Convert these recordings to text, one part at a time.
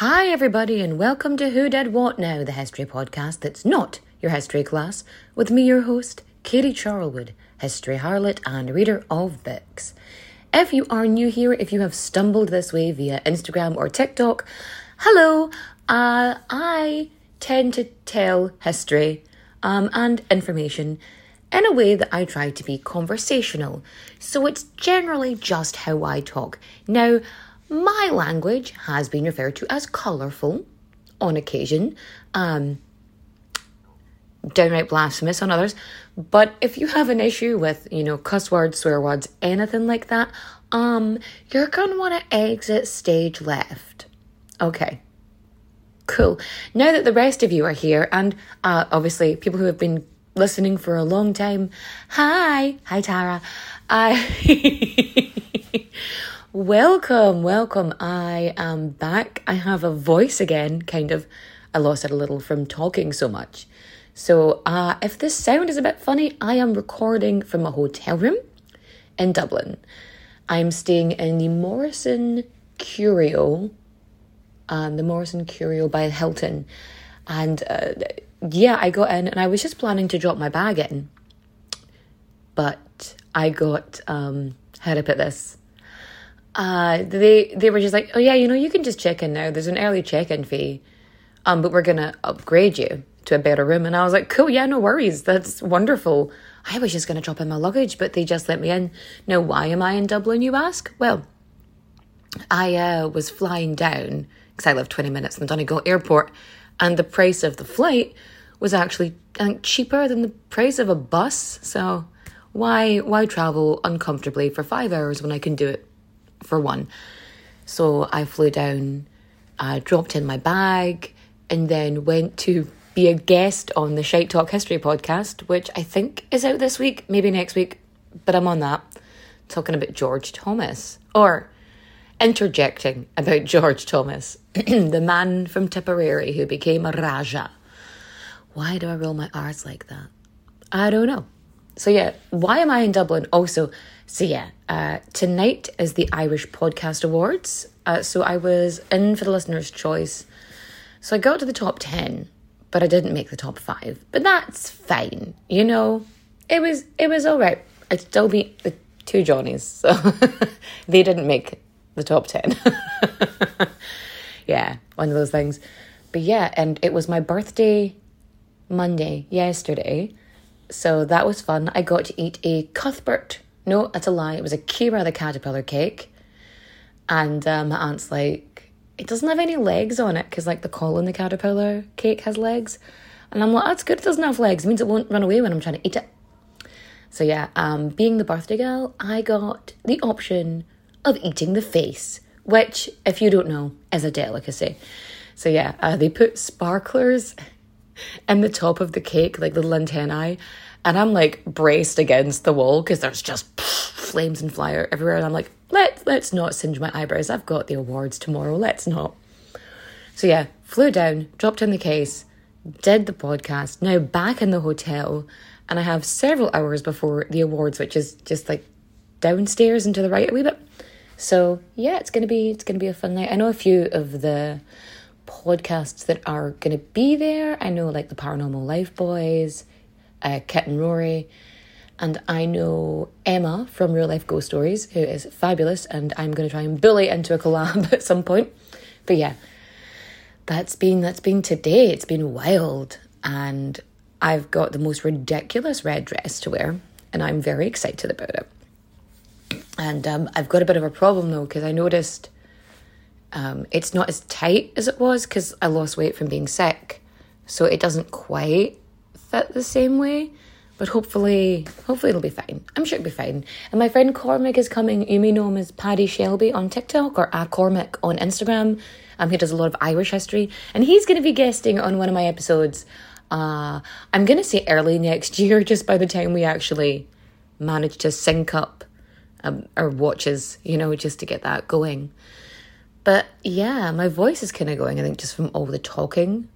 Hi, everybody, and welcome to Who Did What Now, the history podcast that's not your history class, with me, your host, Katie Charlwood, history harlot and reader of books. If you are new here, if you have stumbled this way via Instagram or TikTok, hello, uh, I tend to tell history um, and information in a way that I try to be conversational. So it's generally just how I talk. Now, my language has been referred to as colourful on occasion, um, downright blasphemous on others. But if you have an issue with, you know, cuss words, swear words, anything like that, um, you're gonna want to exit stage left. Okay. Cool. Now that the rest of you are here, and uh, obviously people who have been listening for a long time, hi, hi Tara. I welcome, welcome. I am back. I have a voice again, kind of. I lost it a little from talking so much. So, uh, if this sound is a bit funny, I am recording from a hotel room in Dublin. I'm staying in the Morrison Curio, um, the Morrison Curio by Hilton. And uh, yeah, I got in and I was just planning to drop my bag in. But I got, um, how to put this? Uh, they they were just like, oh yeah, you know, you can just check in now. There's an early check in fee, um, but we're gonna upgrade you to a better room. And I was like, cool, yeah, no worries, that's wonderful. I was just gonna drop in my luggage, but they just let me in. Now, why am I in Dublin? You ask. Well, I uh, was flying down because I live twenty minutes from Donegal Airport, and the price of the flight was actually I think cheaper than the price of a bus. So why why travel uncomfortably for five hours when I can do it for one. So I flew down, uh, dropped in my bag, and then went to be a guest on the Shite Talk History podcast, which I think is out this week, maybe next week, but I'm on that, talking about George Thomas, or interjecting about George Thomas, the man from Tipperary who became a Raja. Why do I roll my R's like that? I don't know. So yeah, why am I in Dublin? Also, so yeah, uh, tonight is the Irish Podcast Awards. Uh, so I was in for the listener's choice. So I got to the top ten, but I didn't make the top five. But that's fine, you know. It was it was all right. I still beat the two Johnnies, so they didn't make the top ten. yeah, one of those things. But yeah, and it was my birthday Monday yesterday. So that was fun. I got to eat a Cuthbert. No, that's a lie. It was a Kira the caterpillar cake. And um, my aunt's like, it doesn't have any legs on it because, like, the Colin the caterpillar cake has legs. And I'm like, that's good. It doesn't have legs. It means it won't run away when I'm trying to eat it. So yeah, um, being the birthday girl, I got the option of eating the face, which, if you don't know, is a delicacy. So yeah, uh, they put sparklers in the top of the cake, like little antennae, and I'm like braced against the wall because there's just flames and fire everywhere, and I'm like, let let's not singe my eyebrows. I've got the awards tomorrow. Let's not. So yeah, flew down, dropped in the case, did the podcast. Now back in the hotel, and I have several hours before the awards, which is just like downstairs and to the right a wee bit. So yeah, it's gonna be it's gonna be a fun night. I know a few of the podcasts that are gonna be there. I know like the Paranormal Life Boys, uh, Kit and Rory, and I know Emma from Real Life Ghost Stories, who is fabulous, and I'm gonna try and bully into a collab at some point. But yeah, that's been that's been today. It's been wild, and I've got the most ridiculous red dress to wear, and I'm very excited about it. And um, I've got a bit of a problem though, because I noticed um, it's not as tight as it was because I lost weight from being sick. So it doesn't quite fit the same way. But hopefully, hopefully it'll be fine. I'm sure it'll be fine. And my friend Cormac is coming. You may know him as Paddy Shelby on TikTok or a Cormac on Instagram. Um, he does a lot of Irish history, and he's going to be guesting on one of my episodes. Uh, I'm going to say early next year, just by the time we actually manage to sync up um, our watches, you know, just to get that going. But yeah, my voice is kind of going. I think just from all the talking.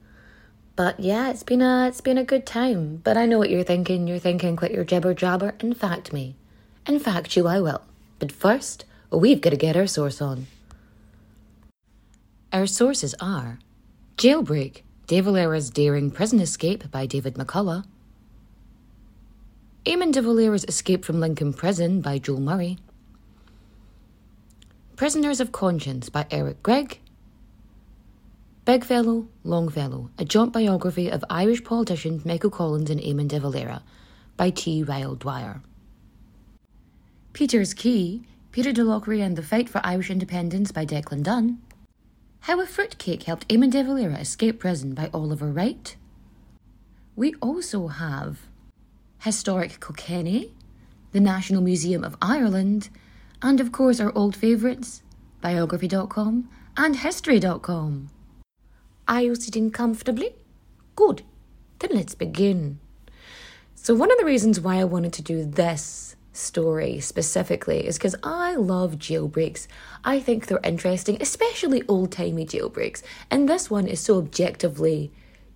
But yeah, it's been a it's been a good time. But I know what you're thinking. You're thinking, quit your jibber jabber and fact me. In fact, you I will. But first, we've got to get our source on. Our sources are Jailbreak, De Valera's Daring Prison Escape by David McCullough, Eamon de Valera's Escape from Lincoln Prison by Joel Murray. Prisoners of Conscience by Eric Gregg. Big Fellow, Longfellow, a joint biography of Irish politicians Michael Collins and Eamon de Valera by T. Ryle Dwyer. Peter's Key, Peter DeLoughry and the Fight for Irish Independence by Declan Dunn. How a Fruitcake Helped Eamon de Valera Escape Prison by Oliver Wright. We also have Historic Kilkenny, the National Museum of Ireland, and of course our old favourites, biography.com and history.com. Are you sitting comfortably? Good. Then let's begin. So, one of the reasons why I wanted to do this story specifically is because I love jailbreaks. I think they're interesting, especially old timey jailbreaks. And this one is so objectively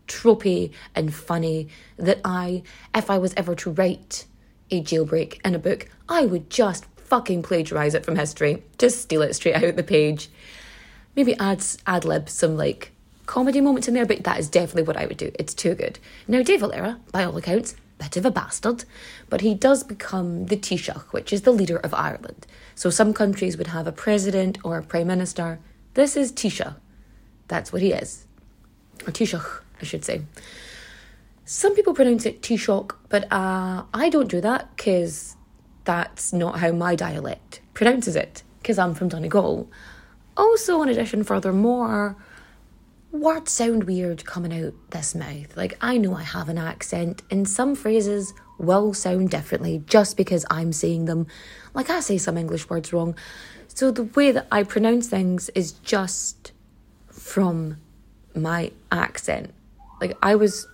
tropey and funny that I, if I was ever to write a jailbreak in a book, I would just fucking plagiarize it from history. Just steal it straight out of the page. Maybe add ad lib some like comedy moments in there, but that is definitely what I would do. It's too good. Now, De Valera, by all accounts, bit of a bastard, but he does become the Taoiseach, which is the leader of Ireland. So some countries would have a president or a prime minister. This is Taoiseach. That's what he is. Or Taoiseach, I should say. Some people pronounce it Taoiseach, but uh, I don't do that because that's not how my dialect pronounces it, because I'm from Donegal. Also, in addition, furthermore, words sound weird coming out this mouth. Like, I know I have an accent, and some phrases will sound differently just because I'm saying them. Like, I say some English words wrong. So, the way that I pronounce things is just from my accent. Like, I was.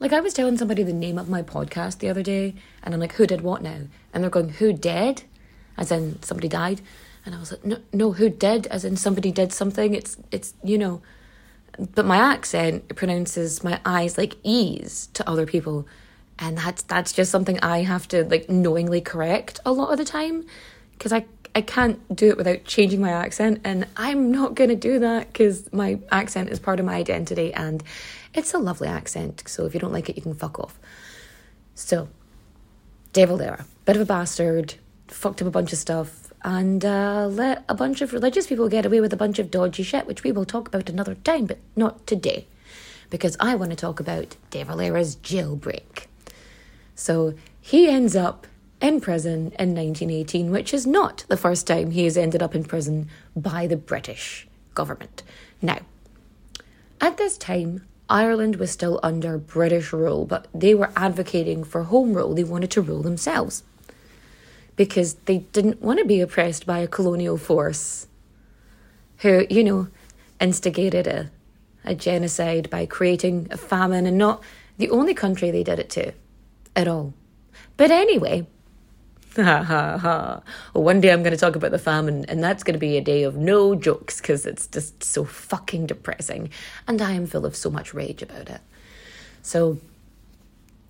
Like, I was telling somebody the name of my podcast the other day, and I'm like, who did what now? And they're going, who did? As in, somebody died. And I was like, no, no, who did? As in, somebody did something. It's, it's, you know, but my accent pronounces my eyes like e's to other people. And that's that's just something i have to like knowingly correct a lot of the time because i i can't do it without changing my accent and i'm not going to do that because my accent is part of my identity and it's a lovely accent so if you don't like it you can fuck off. So De Valera bit of a bastard fucked up a bunch of stuff and uh, let a bunch of religious people get away with a bunch of dodgy shit, which we will talk about another time, but not today, because I want to talk about De Valera's jailbreak. So he ends up in prison in 1918, which is not the first time he has ended up in prison by the British government. Now, at this time, Ireland was still under British rule, but they were advocating for home rule. They wanted to rule themselves because they didn't want to be oppressed by a colonial force who, you know, instigated a, a genocide by creating a famine and not the only country they did it to at all. But anyway, ha ha ha. Well, One day I'm going to talk about the famine, and that's going to be a day of no jokes because it's just so fucking depressing. And I am full of so much rage about it. So,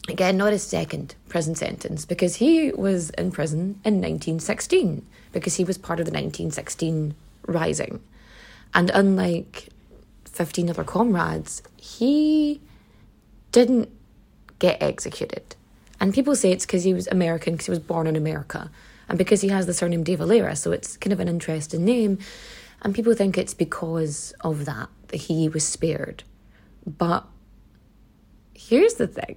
Again, not his second prison sentence, because he was in prison in 1916, because he was part of the 1916 Rising. And unlike 15 other comrades, he didn't get executed. And people say it's because he was American, because he was born in America, and because he has the surname De Valera, so it's kind of an interesting name. And people think it's because of that that he was spared. But here's the thing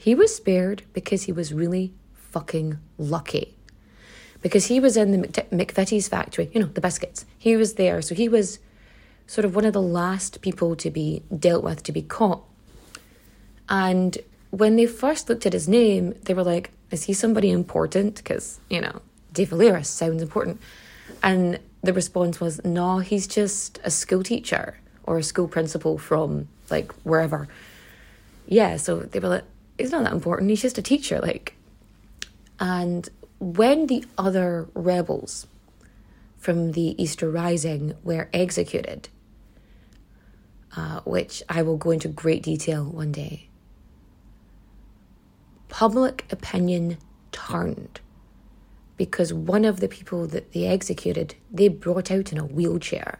he was spared because he was really fucking lucky. Because he was in the McVitie's factory, you know, the biscuits. He was there, so he was sort of one of the last people to be dealt with, to be caught. And when they first looked at his name, they were like, is he somebody important? Because, you know, De Valera sounds important. And the response was, no, he's just a school teacher or a school principal from like wherever. Yeah, so they were like, he's not that important, he's just a teacher. Like, and when the other rebels from the Easter Rising were executed, uh, which I will go into great detail one day, public opinion turned because one of the people that they executed, they brought out in a wheelchair.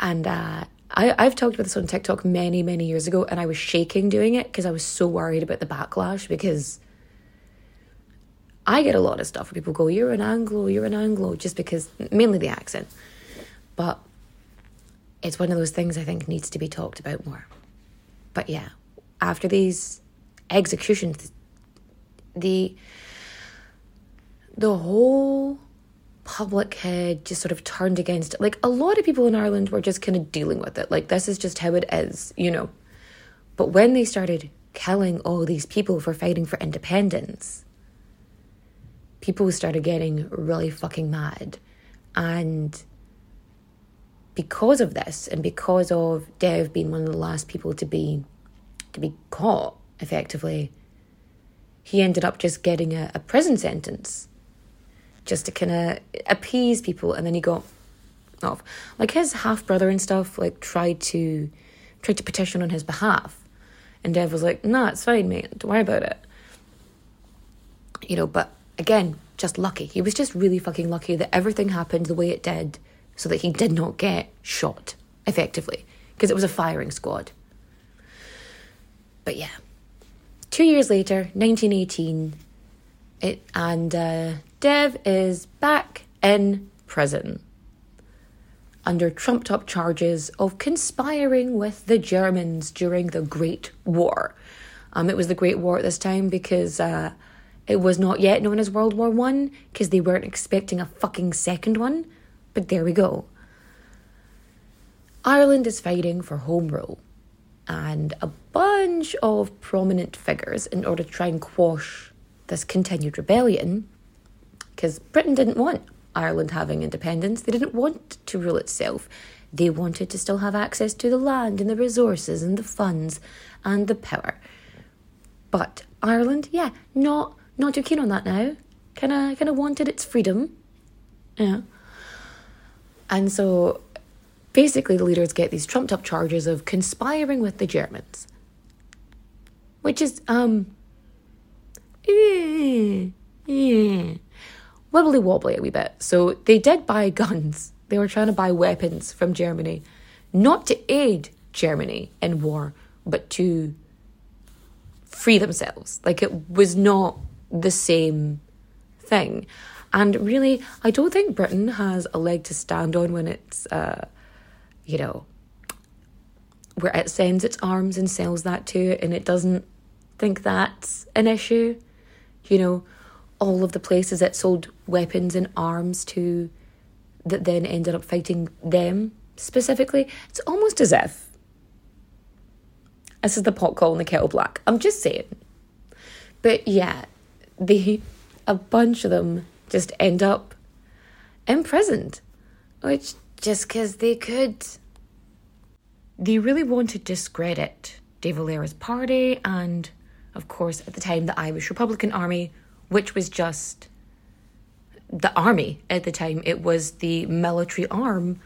And uh, I, I've talked about this on TikTok many, many years ago, and I was shaking doing it because I was so worried about the backlash because I get a lot of stuff where people go, You're an Anglo, you're an Anglo, just because, mainly the accent. But it's one of those things I think needs to be talked about more. But yeah, after these executions, the the whole public had just sort of turned against it. Like a lot of people in Ireland were just kind of dealing with it. Like this is just how it is, you know. But when they started killing all these people for fighting for independence, people started getting really fucking mad. And because of this, and because of Dev being one of the last people to be to be caught effectively, he ended up just getting a, a prison sentence just to kind of appease people, and then he got off. Like his half brother and stuff, like tried to tried to petition on his behalf, and Dev was like, "Nah, it's fine, mate. Don't worry about it." You know, but again, just lucky. He was just really fucking lucky that everything happened the way it did, so that he did not get shot effectively because it was a firing squad. But yeah, two years later, 1918, it and uh, Dev is back in prison under trumped up charges of conspiring with the Germans during the Great War. Um, it was the Great War at this time because uh, it was not yet known as World War One because they weren't expecting a fucking second one. But there we go. Ireland is fighting for home rule, and a bunch of prominent figures in order to try and quash this continued rebellion because Britain didn't want Ireland having independence. They didn't want to rule itself. They wanted to still have access to the land and the resources and the funds and the power. But Ireland, yeah, not not too keen on that now. Kinda kinda wanted its freedom. Yeah. And so basically the leaders get these trumped up charges of conspiring with the Germans. Which is um eh, eh wibbly wobbly a wee bit. So they did buy guns. They were trying to buy weapons from Germany, not to aid Germany in war, but to free themselves. Like it was not the same thing. And really, I don't think Britain has a leg to stand on when it's, uh, you know, where it sends its arms and sells that to and it doesn't think that's an issue. You know, all of the places that sold weapons and arms to that then ended up fighting them specifically. It's almost as if this is the pot calling the kettle black. I'm just saying. But yeah, they a bunch of them just end up imprisoned, which just because they could. They really want to discredit De Valera's party and, of course, at the time, the Irish Republican Army which was just the army at the time. It was the military arm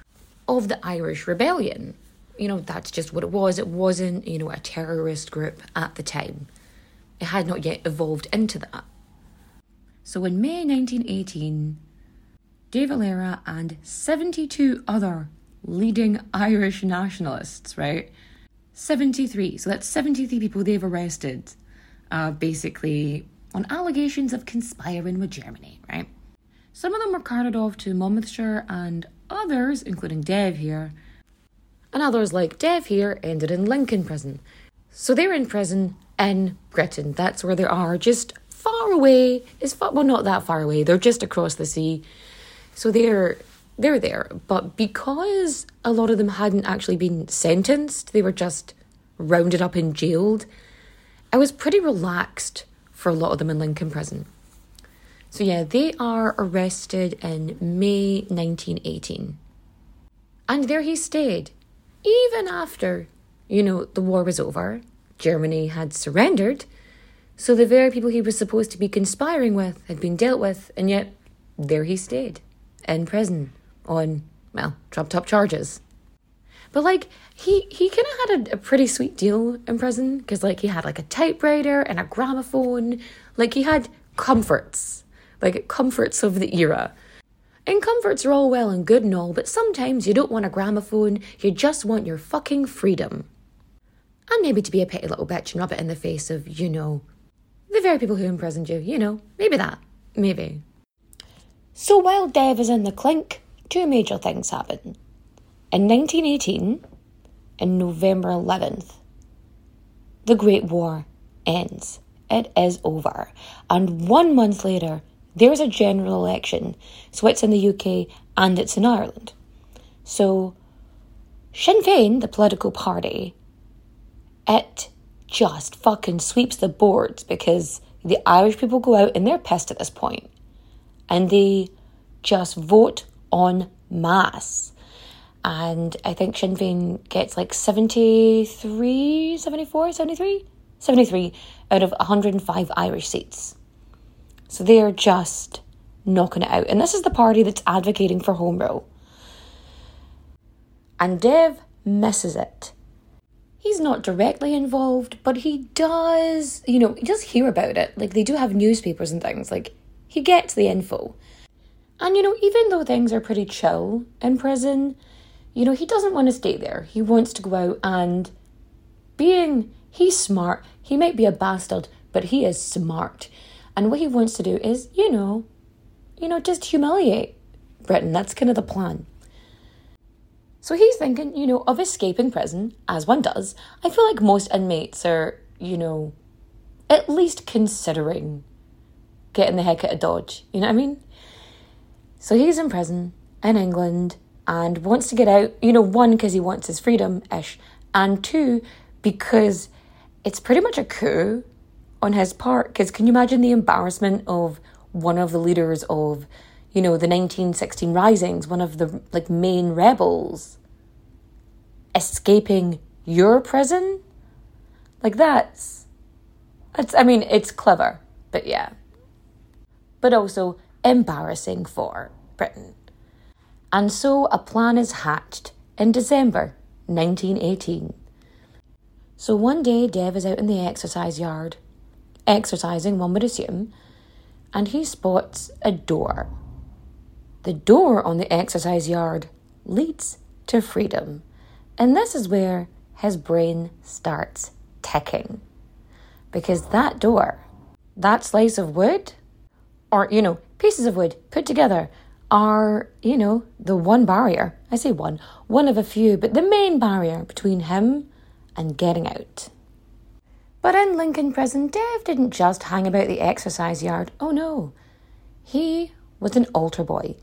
of the Irish Rebellion. you know, that's just what it was. It wasn't, you know, a terrorist group at the time. It had not yet evolved into that. So in May 1918, De Valera and 72 other leading Irish nationalists, right? 73. So that's 73 people they've arrested, uh, basically on allegations of conspiring with Germany, right? Some of them were carted off to Monmouthshire, and others, including Dev here, and others like Dev here, ended in Lincoln Prison. So they're in prison in Britain. That's where they are, just far away. Is far, well, not that far away. They're just across the sea. So they're they're there. But because a lot of them hadn't actually been sentenced, they were just rounded up and jailed. I was pretty relaxed for a lot of them in Lincoln Prison. So yeah, they are arrested in May 1918. And there he stayed, even after, you know, the war was over, Germany had surrendered, so the very people he was supposed to be conspiring with had been dealt with, and yet there he stayed, in prison, on, well, trumped up charges. But like he he kind of had a, a, pretty sweet deal in prison because like he had like a typewriter and a gramophone, like he had comforts, like comforts of the era. And comforts are all well and good and all, but sometimes you don't want a gramophone, you just want your fucking freedom. And maybe to be a petty little bitch and rub it in the face of, you know, the very people who imprisoned you, you know, maybe that, maybe. So while Dev is in the clink, two major things happen. In 1918, in November 11th, the Great War ends. It is over. And one month later, there's a general election. So it's in the UK and it's in Ireland. So Sinn Féin, the political party, it just fucking sweeps the boards because the Irish people go out and they're pissed at this point. And they just vote on mass and I think Sinn Féin gets like 73, 74, 73? 73 out of 105 Irish seats. So they are just knocking it out. And this is the party that's advocating for home rule. And Dev misses it. He's not directly involved, but he does, you know, he does hear about it. Like they do have newspapers and things. Like he gets the info. And you know, even though things are pretty chill in prison, you know, he doesn't want to stay there. He wants to go out and being, he's smart. He might be a bastard, but he is smart. And what he wants to do is, you know, you know, just humiliate Britain. That's kind of the plan. So he's thinking, you know, of escaping prison, as one does. I feel like most inmates are, you know, at least considering getting the heck out of Dodge. You know what I mean? So he's in prison in England and wants to get out, you know, one, because he wants his freedom ish, and two, because it's pretty much a coup on his part. Because can you imagine the embarrassment of one of the leaders of, you know, the 1916 risings, one of the like main rebels, escaping your prison? Like that's, it's, I mean, it's clever, but yeah. But also embarrassing for Britain. And so a plan is hatched in December 1918. So one day, Dev is out in the exercise yard, exercising, one would assume, and he spots a door. The door on the exercise yard leads to freedom. And this is where his brain starts ticking. Because that door, that slice of wood, or, you know, pieces of wood put together are, you know, the one barrier. I say one, one of a few, but the main barrier between him and getting out. But in Lincoln Prison, Dev didn't just hang about the exercise yard. Oh no, he was an altar boy.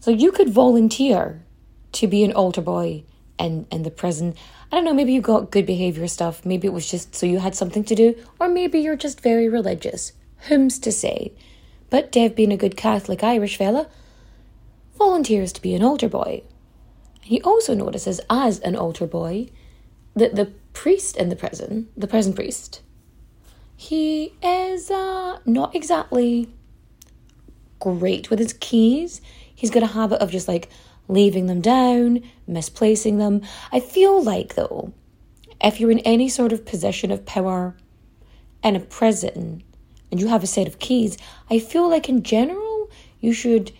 So you could volunteer to be an altar boy in, in the prison. I don't know, maybe you got good behaviour stuff, maybe it was just so you had something to do, or maybe you're just very religious. Whom's to say? But Dev, being a good Catholic Irish fella, volunteers to be an altar boy. He also notices, as an altar boy, that the priest in the prison, the prison priest, he is uh, not exactly great with his keys. He's got a habit of just like leaving them down, misplacing them. I feel like, though, if you're in any sort of position of power in a prison and you have a set of keys, I feel like in general you should,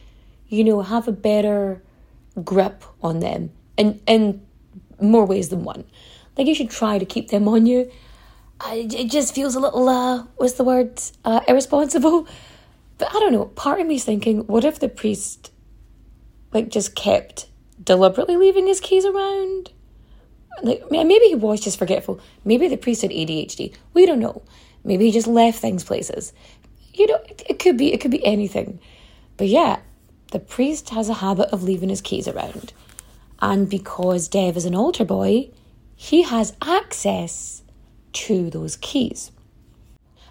you know, have a better grip on them in, in more ways than one. Like you should try to keep them on you. I, it just feels a little, uh, what's the word, uh, irresponsible. But I don't know, part of me's thinking, what if the priest, like, just kept deliberately leaving his keys around? Like, maybe he was just forgetful. Maybe the priest had ADHD. We don't know. Maybe he just left things places. You know, it, it could be, it could be anything. But yeah, the priest has a habit of leaving his keys around. And because Dev is an altar boy, he has access to those keys.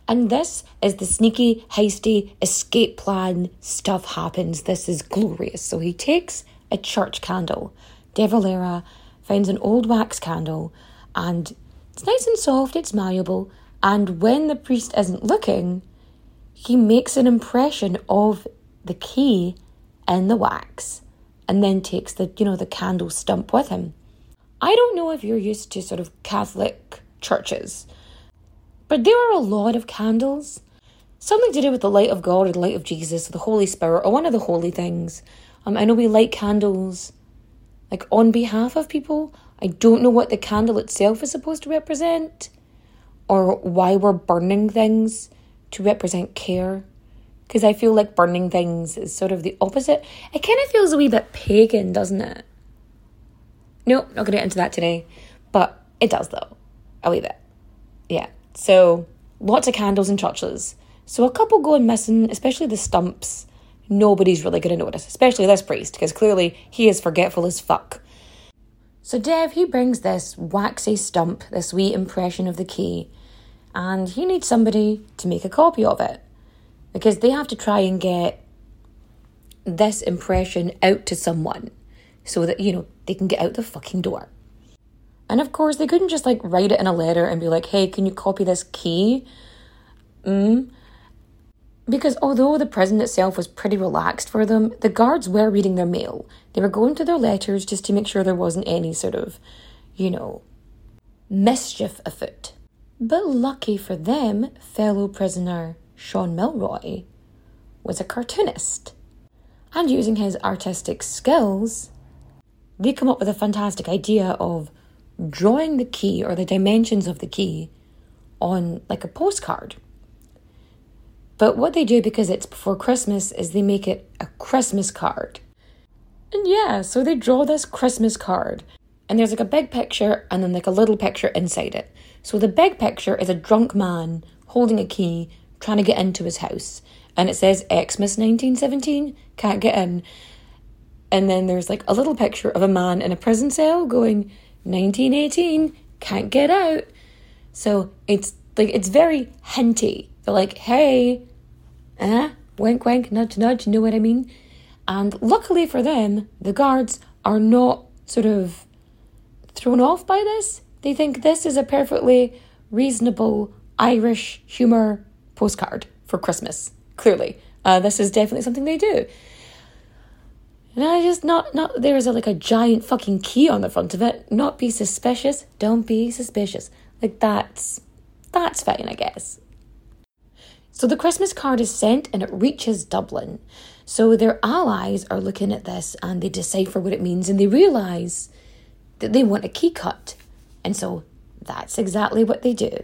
And this is the sneaky, hasty escape plan. Stuff happens. This is glorious. So he takes a church candle. De Valera finds an old wax candle and it's nice and soft, it's malleable. And when the priest isn't looking, he makes an impression of the key in the wax and then takes the, you know, the candle stump with him. I don't know if you're used to sort of Catholic churches, but there are a lot of candles. Something to do with the light of God or the light of Jesus or the Holy Spirit or one of the holy things. Um, I know we light candles like on behalf of people. I don't know what the candle itself is supposed to represent or why we're burning things to represent care. Because I feel like burning things is sort of the opposite. It kind of feels a wee bit pagan, doesn't it? No, not going to get into that today. But it does, though. A wee bit. Yeah. So, lots of candles in churches. So, a couple going missing, especially the stumps. Nobody's really to notice, especially this priest, because clearly he is forgetful as fuck. So, Dev, he brings this waxy stump, this wee impression of the key, and he needs somebody to make a copy of it because they have to try and get this impression out to someone so that, you know, they can get out the fucking door. And of course, they couldn't just like write it in a letter and be like, hey, can you copy this key? Mm. Because although the prison itself was pretty relaxed for them, the guards were reading their mail. They were going to their letters just to make sure there wasn't any sort of, you know, mischief afoot. But lucky for them, fellow prisoner Sean Milroy was a cartoonist. And using his artistic skills, they come up with a fantastic idea of drawing the key or the dimensions of the key on like a postcard. But what they do because it's before Christmas is they make it a Christmas card. And yeah, so they draw this Christmas card. And there's like a big picture and then like a little picture inside it. So the big picture is a drunk man holding a key trying to get into his house. And it says Xmas 1917, can't get in. And then there's like a little picture of a man in a prison cell going 1918, can't get out. So it's like it's very hinty. They're like, hey, eh, wink wink, nudge nudge, you know what I mean? And luckily for them, the guards are not sort of thrown off by this. They think this is a perfectly reasonable Irish humour postcard for Christmas. Clearly, uh, this is definitely something they do. And I just not not there's a, like a giant fucking key on the front of it. Not be suspicious. Don't be suspicious. Like that's that's fine, I guess. So the Christmas card is sent and it reaches Dublin. So their allies are looking at this and they decipher what it means and they realise that they want a key cut. And so that's exactly what they do.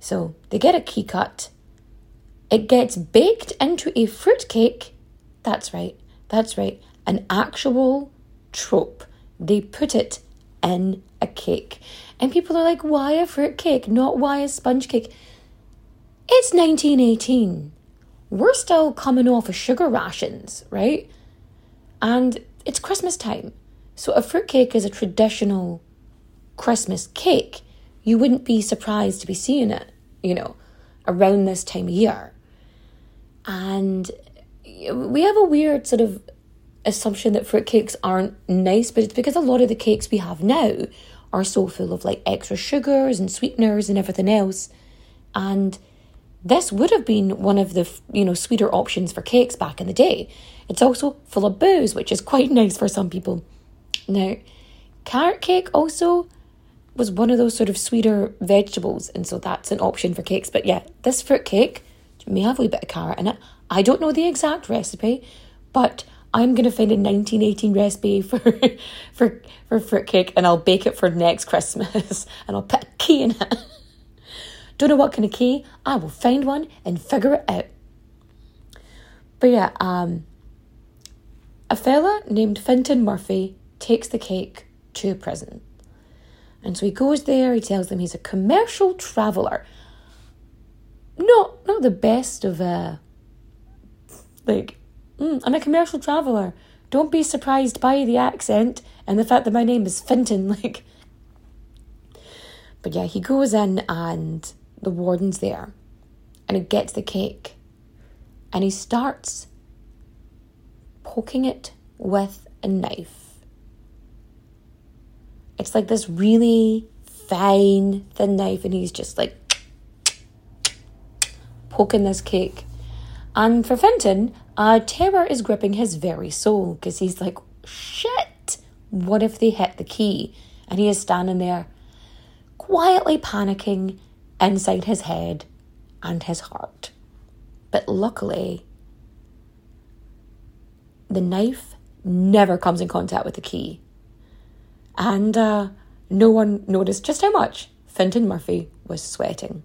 So they get a key cut. It gets baked into a fruitcake. That's right. That's right an actual trope. They put it in a cake. And people are like, why a fruit cake? Not why a sponge cake? It's 1918. We're still coming off of sugar rations, right? And it's Christmas time. So a fruit cake is a traditional Christmas cake. You wouldn't be surprised to be seeing it, you know, around this time of year. And we have a weird sort of assumption that fruitcakes aren't nice, but it's because a lot of the cakes we have now are so full of like extra sugars and sweeteners and everything else. And this would have been one of the you know sweeter options for cakes back in the day. It's also full of booze, which is quite nice for some people. Now, carrot cake also was one of those sort of sweeter vegetables, and so that's an option for cakes. But yeah, this fruit cake may have a wee bit of carrot in it. I don't know the exact recipe, but I'm gonna find a 1918 recipe for for for fruitcake and I'll bake it for next Christmas and I'll put a key in it. Don't know what kind of key. I will find one and figure it out. But yeah, um, a fella named Fintan Murphy takes the cake to prison. And so he goes there, he tells them he's a commercial traveller. Not not the best of uh like mm, I'm a commercial traveller. Don't be surprised by the accent and the fact that my name is Fintan, like But yeah, he goes in and the warden's there and he gets the cake and he starts poking it with a knife. It's like this really fine, thin knife, and he's just like poking this cake. And for Fintan, uh, terror is gripping his very soul because he's like, shit, what if they hit the key? And he is standing there quietly panicking inside his head and his heart. But luckily, the knife never comes in contact with the key. And uh, no one noticed just how much Fintan Murphy was sweating.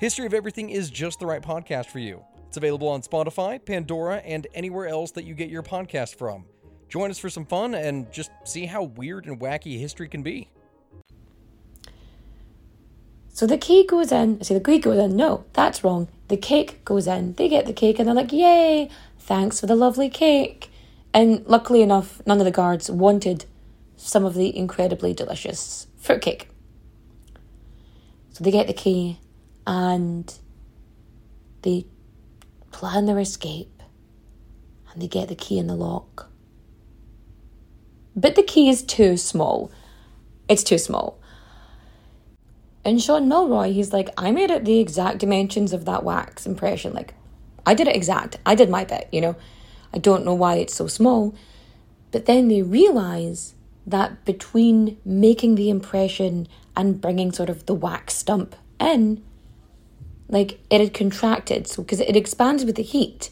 History of Everything is just the right podcast for you. It's available on Spotify, Pandora, and anywhere else that you get your podcast from. Join us for some fun and just see how weird and wacky history can be. So the key goes in. I say the key goes in. No, that's wrong. The cake goes in. They get the cake and they're like, yay, thanks for the lovely cake. And luckily enough, none of the guards wanted some of the incredibly delicious fruitcake. So they get the key and they plan their escape and they get the key in the lock. But the key is too small. It's too small. And Sean Milroy, he's like, I made it the exact dimensions of that wax impression. Like, I did it exact. I did my bit, you know. I don't know why it's so small. But then they realize that between making the impression and bringing sort of the wax stump in, like it had contracted. So, because it expanded with the heat,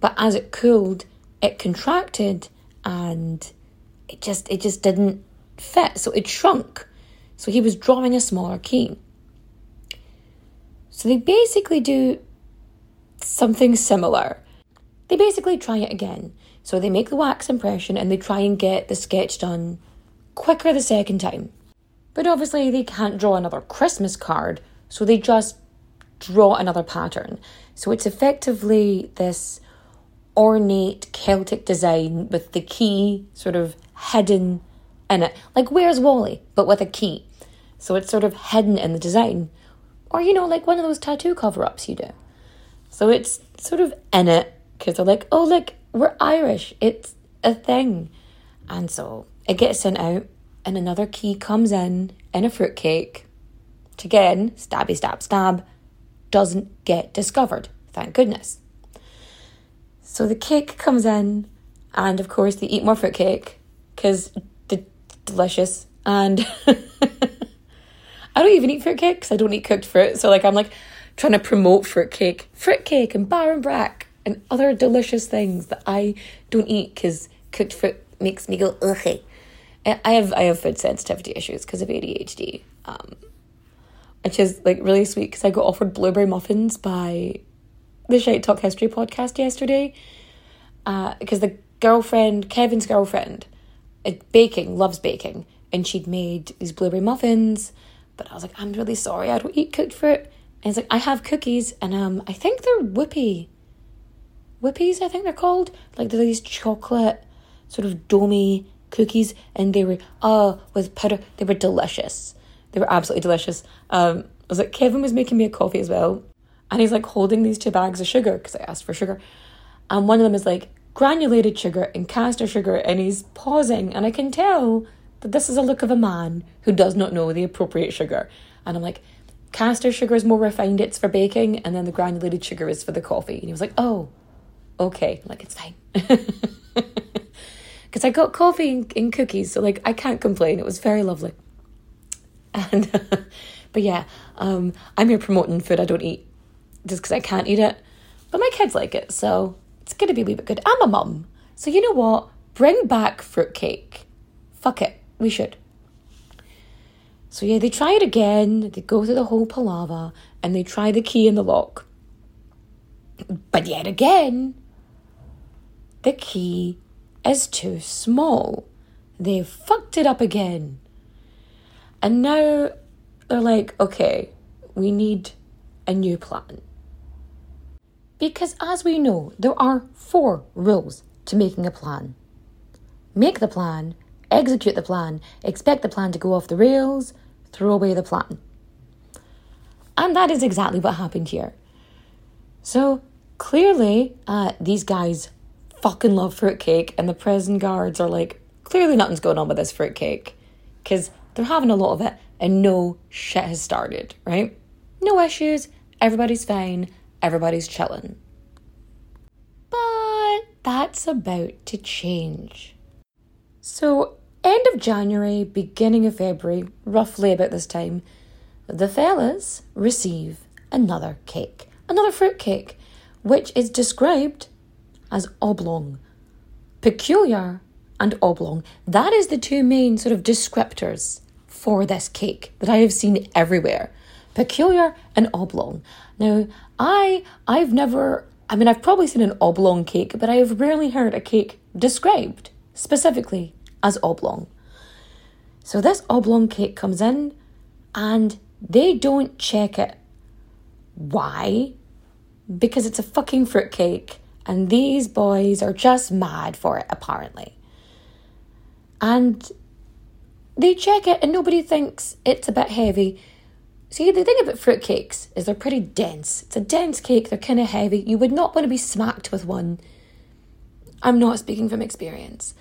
but as it cooled, it contracted and it just it just didn't fit. So it shrunk. So he was drawing a smaller key. So they basically do something similar. They basically try it again. So they make the wax impression and they try and get the sketch done quicker the second time. But obviously they can't draw another Christmas card, so they just draw another pattern. So it's effectively this ornate Celtic design with the key sort of hidden in it. Like Where's Wally, but with a key. So it's sort of hidden in the design. Or, you know, like one of those tattoo cover ups you do. So it's sort of in it because they're like, oh, look, we're Irish. It's a thing. And so it gets sent out, and another key comes in in a fruitcake, which again, stabby, stab, stab, doesn't get discovered. Thank goodness. So the cake comes in, and of course, they eat more fruit cake because the delicious. And I don't even eat fruitcake because I don't eat cooked fruit. So like I'm like, trying to promote fruit cake, fruit cake, and Barmbrack and other delicious things that I don't eat because cooked fruit makes me go ugh. I have I have food sensitivity issues because of ADHD, um, which is like really sweet because I got offered blueberry muffins by the Shite Talk History podcast yesterday because uh, the girlfriend, Kevin's girlfriend, it, baking, loves baking, and she'd made these blueberry muffins. But I was like, I'm really sorry, I don't eat cooked fruit. And it's like, I have cookies, and um, I think they're whippy. Whippies, I think they're called. Like they're these chocolate, sort of domey cookies, and they were oh with powder. They were delicious. They were absolutely delicious. Um, I was like, Kevin was making me a coffee as well, and he's like holding these two bags of sugar because I asked for sugar, and one of them is like granulated sugar and caster sugar, and he's pausing, and I can tell that this is a look of a man who does not know the appropriate sugar. And I'm like, caster sugar is more refined, it's for baking, and then the granulated sugar is for the coffee. And he was like, oh, okay. I'm like, it's fine. Because I got coffee and, and, cookies, so like, I can't complain. It was very lovely. And, but yeah, um, I'm here promoting food I don't eat just because I can't eat it. But my kids like it, so it's to be a wee bit good. I'm a mum. So you know what? Bring back fruitcake. Fuck it. We should. So yeah, they try it again. They go through the whole palaver and they try the key in the lock. But yet again, the key is too small. They've fucked it up again. And now they're like, okay, we need a new plan. Because as we know, there are four rules to making a plan make the plan, execute the plan, expect the plan to go off the rails, throw away the plan. And that is exactly what happened here. So clearly, uh, these guys fucking love fruitcake, and the prison guards are like, clearly nothing's going on with this fruitcake because they're having a lot of it and no shit has started, right? No issues, everybody's fine, everybody's chilling. But that's about to change. So, end of January, beginning of February, roughly about this time, the fellas receive another cake, another fruit cake, which is described as oblong. Peculiar and oblong. That is the two main sort of descriptors for this cake that I have seen everywhere. Peculiar and oblong. Now, I I've never I mean I've probably seen an oblong cake, but I have rarely heard a cake described specifically as oblong. So this oblong cake comes in and they don't check it. Why? Because it's a fucking fruitcake and these boys are just mad for it, apparently. And they check it and nobody thinks it's a bit heavy. See, the thing about fruitcakes is they're pretty dense. It's a dense cake, they're kind of heavy. You would not want to be smacked with one. I'm not speaking from experience.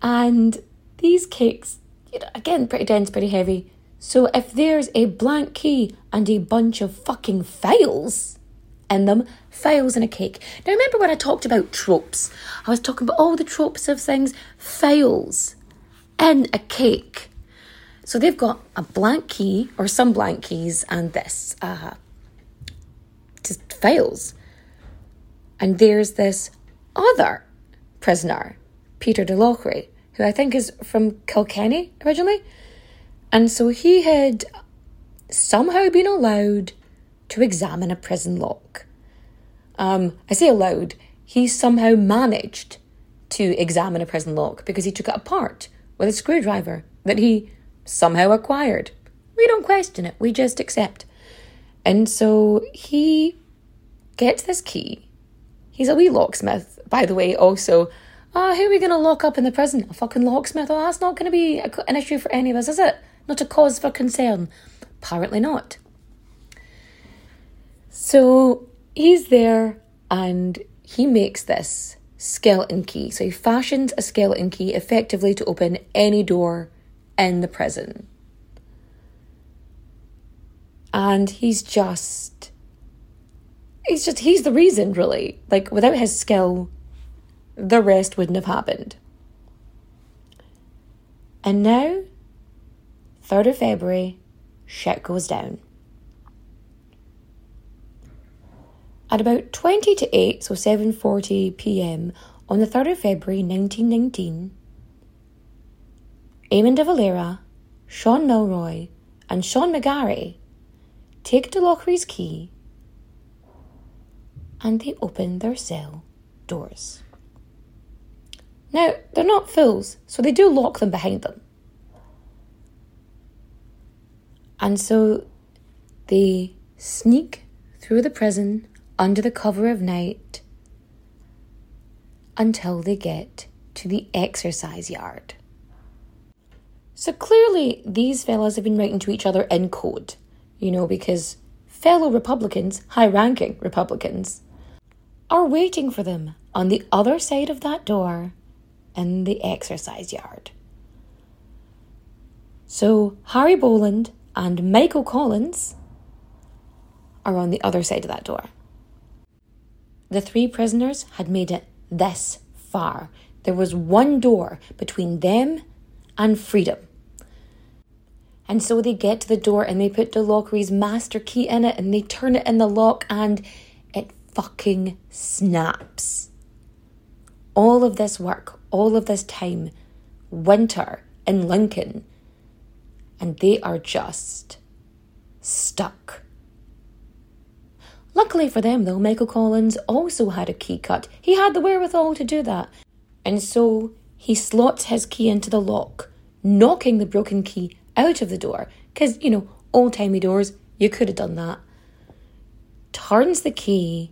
And these cakes, you know, again, pretty dense, pretty heavy. So if there's a blank key and a bunch of fucking files in them, files in a cake. Now remember when I talked about tropes? I was talking about all the tropes of things, files in a cake. So they've got a blank key or some blank keys and this uh, just files. And there's this other prisoner, Peter DeLoughry, who I think is from Kilkenny originally. And so he had somehow been allowed to examine a prison lock. Um, I say allowed, he somehow managed to examine a prison lock because he took it apart with a screwdriver that he somehow acquired. We don't question it, we just accept. And so he gets this key. He's a wee locksmith, by the way, also. Ah, oh, who are we going to lock up in the prison? A fucking locksmith? Oh, that's not going to be a, an issue for any of us, is it? Not a cause for concern. Apparently not. So he's there and he makes this skeleton key. So he fashions a skeleton key effectively to open any door in the prison. And he's just he's just he's the reason really. Like without his skill, the rest wouldn't have happened. And now, 3rd of February, shit goes down. At about 20 to 8, so 7:40 p.m. on the 3rd of February 1919, Eamon de Valera, Sean Milroy, and Sean McGarry take DeLoughry's key and they open their cell doors. Now, they're not fools, so they do lock them behind them. And so they sneak through the prison under the cover of night until they get to the exercise yard. So clearly, these fellas have been writing to each other in code, you know, because fellow Republicans, high ranking Republicans, are waiting for them on the other side of that door in the exercise yard. So Harry Boland and Michael Collins are on the other side of that door. The three prisoners had made it this far. There was one door between them and freedom. And so they get to the door and they put DeLoughry's master key in it and they turn it in the lock and it fucking snaps. All of this work, all of this time, winter in Lincoln, and they are just stuck. Luckily for them, though, Michael Collins also had a key cut. He had the wherewithal to do that. And so he slots his key into the lock, knocking the broken key out of the door. Because, you know, old timey doors, you could have done that. Turns the key,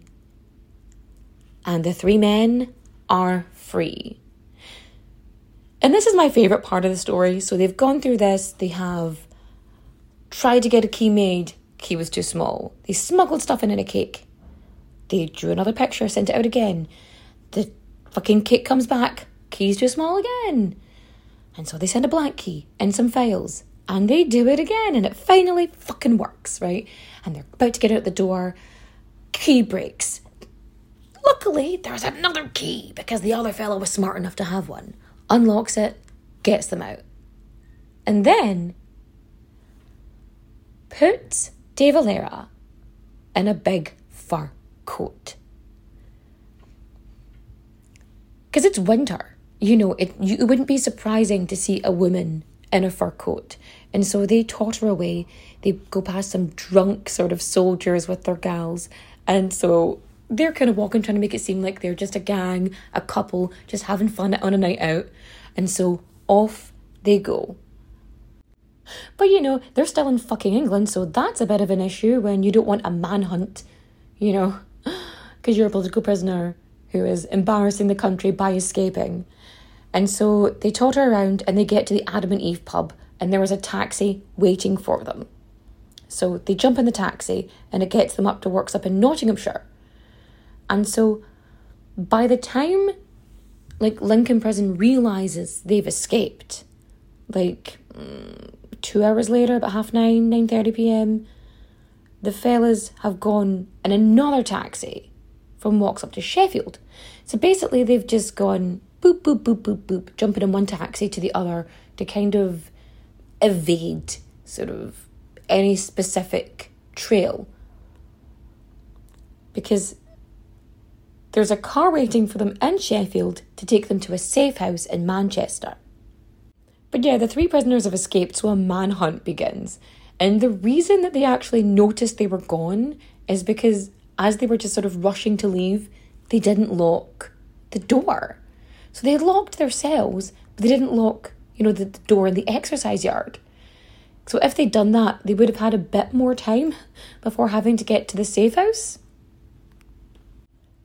and the three men are free. And this is my favourite part of the story. So they've gone through this, they have tried to get a key made, key was too small. They smuggled stuff in in a cake. They drew another picture, sent it out again. The fucking cake comes back, key's too small again. And so they send a blank key and some files. And they do it again, and it finally fucking works, right? And they're about to get out the door. Key breaks. Luckily, there's another key because the other fellow was smart enough to have one. Unlocks it, gets them out. And then puts De Valera in a big fur coat. Because it's winter. You know, it, you, it wouldn't be surprising to see a woman in a fur coat. And so they totter away. They go past some drunk sort of soldiers with their gals. And so they're kind of walking, trying to make it seem like they're just a gang, a couple, just having fun on a night out. And so off they go. But you know, they're still in fucking England, so that's a bit of an issue when you don't want a manhunt, you know, because you're a political prisoner who is embarrassing the country by escaping. And so they totter around and they get to the Adam and Eve pub, and there is a taxi waiting for them. So they jump in the taxi and it gets them up to Worksop in Nottinghamshire. And so by the time like Lincoln Prison realizes they've escaped, like mm, two hours later, about half nine, nine thirty p.m., the fellas have gone in another taxi from Worksop to Sheffield. So basically, they've just gone boop boop boop boop boop, jumping in one taxi to the other to kind of evade sort of any specific trail because there's a car waiting for them in Sheffield to take them to a safe house in Manchester. But yeah, the three prisoners have escaped, so a manhunt begins. And the reason that they actually noticed they were gone is because as they were just sort of rushing to leave, they didn't lock the door. So they had locked their cells, but they didn't lock, you know, the, the door in the exercise yard. So if they'd done that, they would have had a bit more time before having to get to the safe house.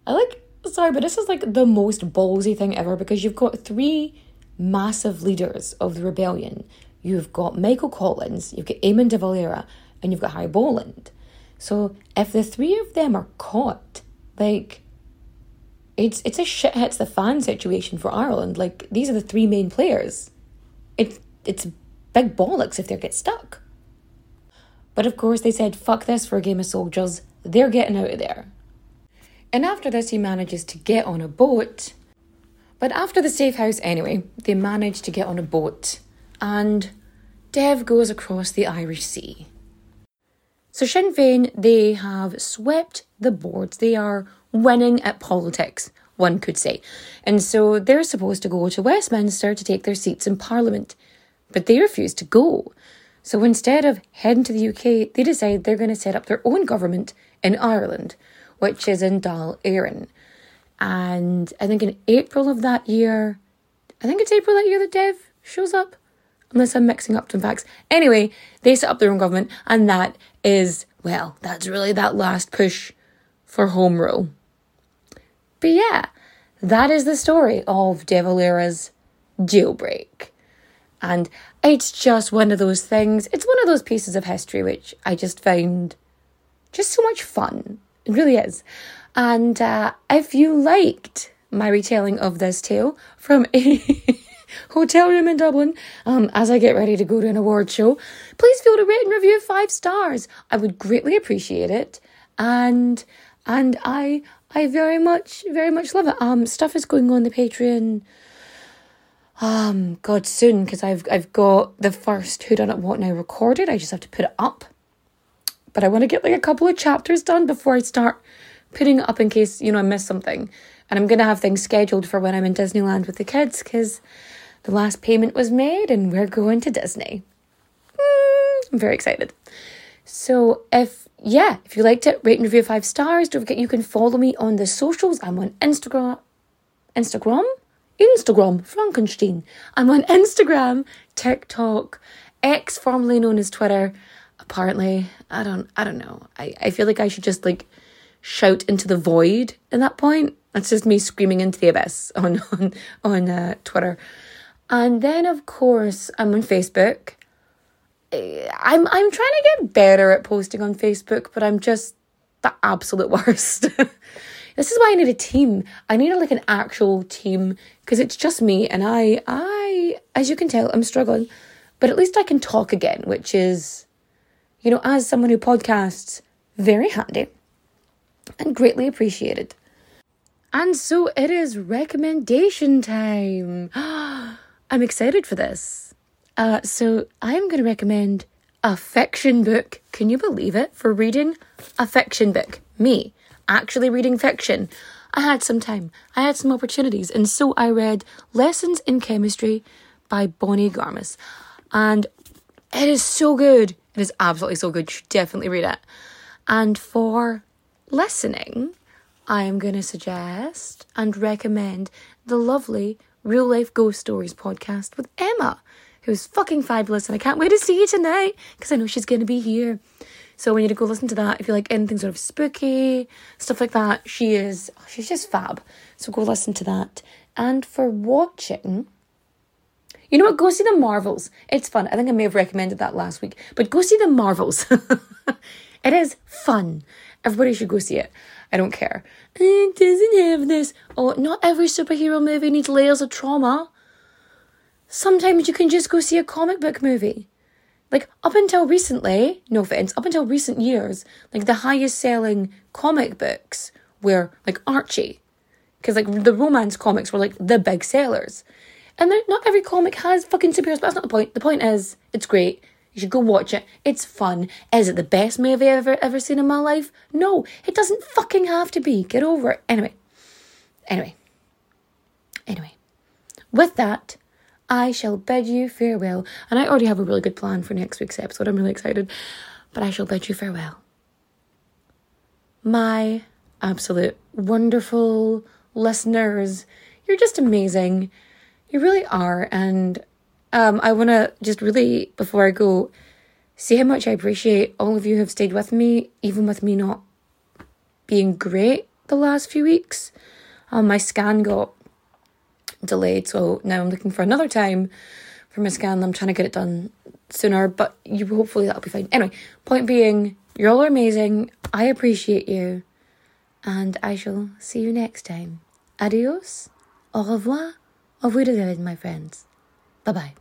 I like, sorry, but this is like the most ballsy thing ever because you've got three massive leaders of the rebellion. You've got Michael Collins, you've got Eamon de Valera, and you've got Harry Boland. So if the three of them are caught, like, it's it's a shit hits the fan situation for Ireland. Like these are the three main players. It it's big bollocks if they get stuck. But of course they said fuck this for a game of soldiers. They're getting out of there. And after this, he manages to get on a boat. But after the safe house, anyway, they manage to get on a boat, and Dev goes across the Irish Sea. So Sinn Féin, they have swept the boards. They are winning at politics, one could say. And so they're supposed to go to Westminster to take their seats in Parliament, but they refuse to go. So instead of heading to the UK, they decide they're going to set up their own government in Ireland, which is in Dáil Éireann. And I think in April of that year, I think it's April that year that Dev shows up, unless I'm mixing up some facts. Anyway, they set up their own government, and that is, well, that's really that last push for home rule. But yeah, that is the story of De Valera's jailbreak. And it's just one of those things, it's one of those pieces of history which I just found just so much fun. It really is. And uh, if you liked my retelling of this tale from a hotel room in Dublin um, as I get ready to go to an award show, please feel to rate and review five stars. I would greatly appreciate it. And and I I very much very much love it. Um, stuff is going on the Patreon. Um, God, soon because I've I've got the first Who Done It What Now recorded. I just have to put it up, but I want to get like a couple of chapters done before I start putting it up in case you know I miss something. And I'm gonna have things scheduled for when I'm in Disneyland with the kids because the last payment was made and we're going to Disney. Mm, I'm very excited. So if yeah, if you liked it, rate and review five stars. Don't forget you can follow me on the socials. I'm on Instagram. Instagram? Instagram, Frankenstein. I'm on Instagram, TikTok, X formerly known as Twitter. Apparently, I don't I don't know. I, I feel like I should just like shout into the void in that point. That's just me screaming into the abyss on on, on uh, Twitter. And then of course I'm on Facebook. I'm I'm trying to get better at posting on Facebook, but I'm just the absolute worst. this is why I need a team. I need a, like an actual team because it's just me and I I as you can tell I'm struggling, but at least I can talk again, which is you know as someone who podcasts very handy and greatly appreciated. And so it is recommendation time. I'm excited for this. Uh, so I'm going to recommend a fiction book. Can you believe it? For reading a fiction book. Me, actually reading fiction. I had some time, I had some opportunities, and so I read Lessons in Chemistry by Bonnie Garmus. And it is so good. It is absolutely so good. You should definitely read it. And for listening, I am going to suggest and recommend the lovely Real Life Ghost Stories podcast with Emma, who's fucking fabulous, and I can't wait to see you tonight because I know she's going to be here. So when you to go listen to that, if you like anything sort of spooky, stuff like that, she is oh, she's just fab. So go listen to that. And for watching, you know what? Go see the Marvels. It's fun. I think I may have recommended that last week, but go see the Marvels. it is fun. Everybody should go see it. I don't care. Eh, it doesn't have this. Oh, not every superhero movie needs layers of trauma. Sometimes you can just go see a comic book movie. Like, up until recently, no offense, up until recent years, like the highest selling comic books were like Archie. Because, like, the romance comics were like the big sellers. And not every comic has fucking superheroes, but that's not the point. The point is, it's great. You should go watch it. It's fun. Is it the best movie I've ever ever seen in my life? No, it doesn't fucking have to be. Get over it. Anyway. Anyway. Anyway. With that, I shall bid you farewell. And I already have a really good plan for next week's episode. I'm really excited. But I shall bid you farewell. My absolute wonderful listeners. You're just amazing. You really are. And um, I want to just really, before I go, say how much I appreciate all of you who have stayed with me, even with me not being great the last few weeks. Um, my scan got delayed, so now I'm looking for another time for my scan. I'm trying to get it done sooner, but you hopefully that'll be fine. Anyway, point being, you're all amazing. I appreciate you, and I shall see you next time. Adios, au revoir, au revoir, my friends. Bye bye.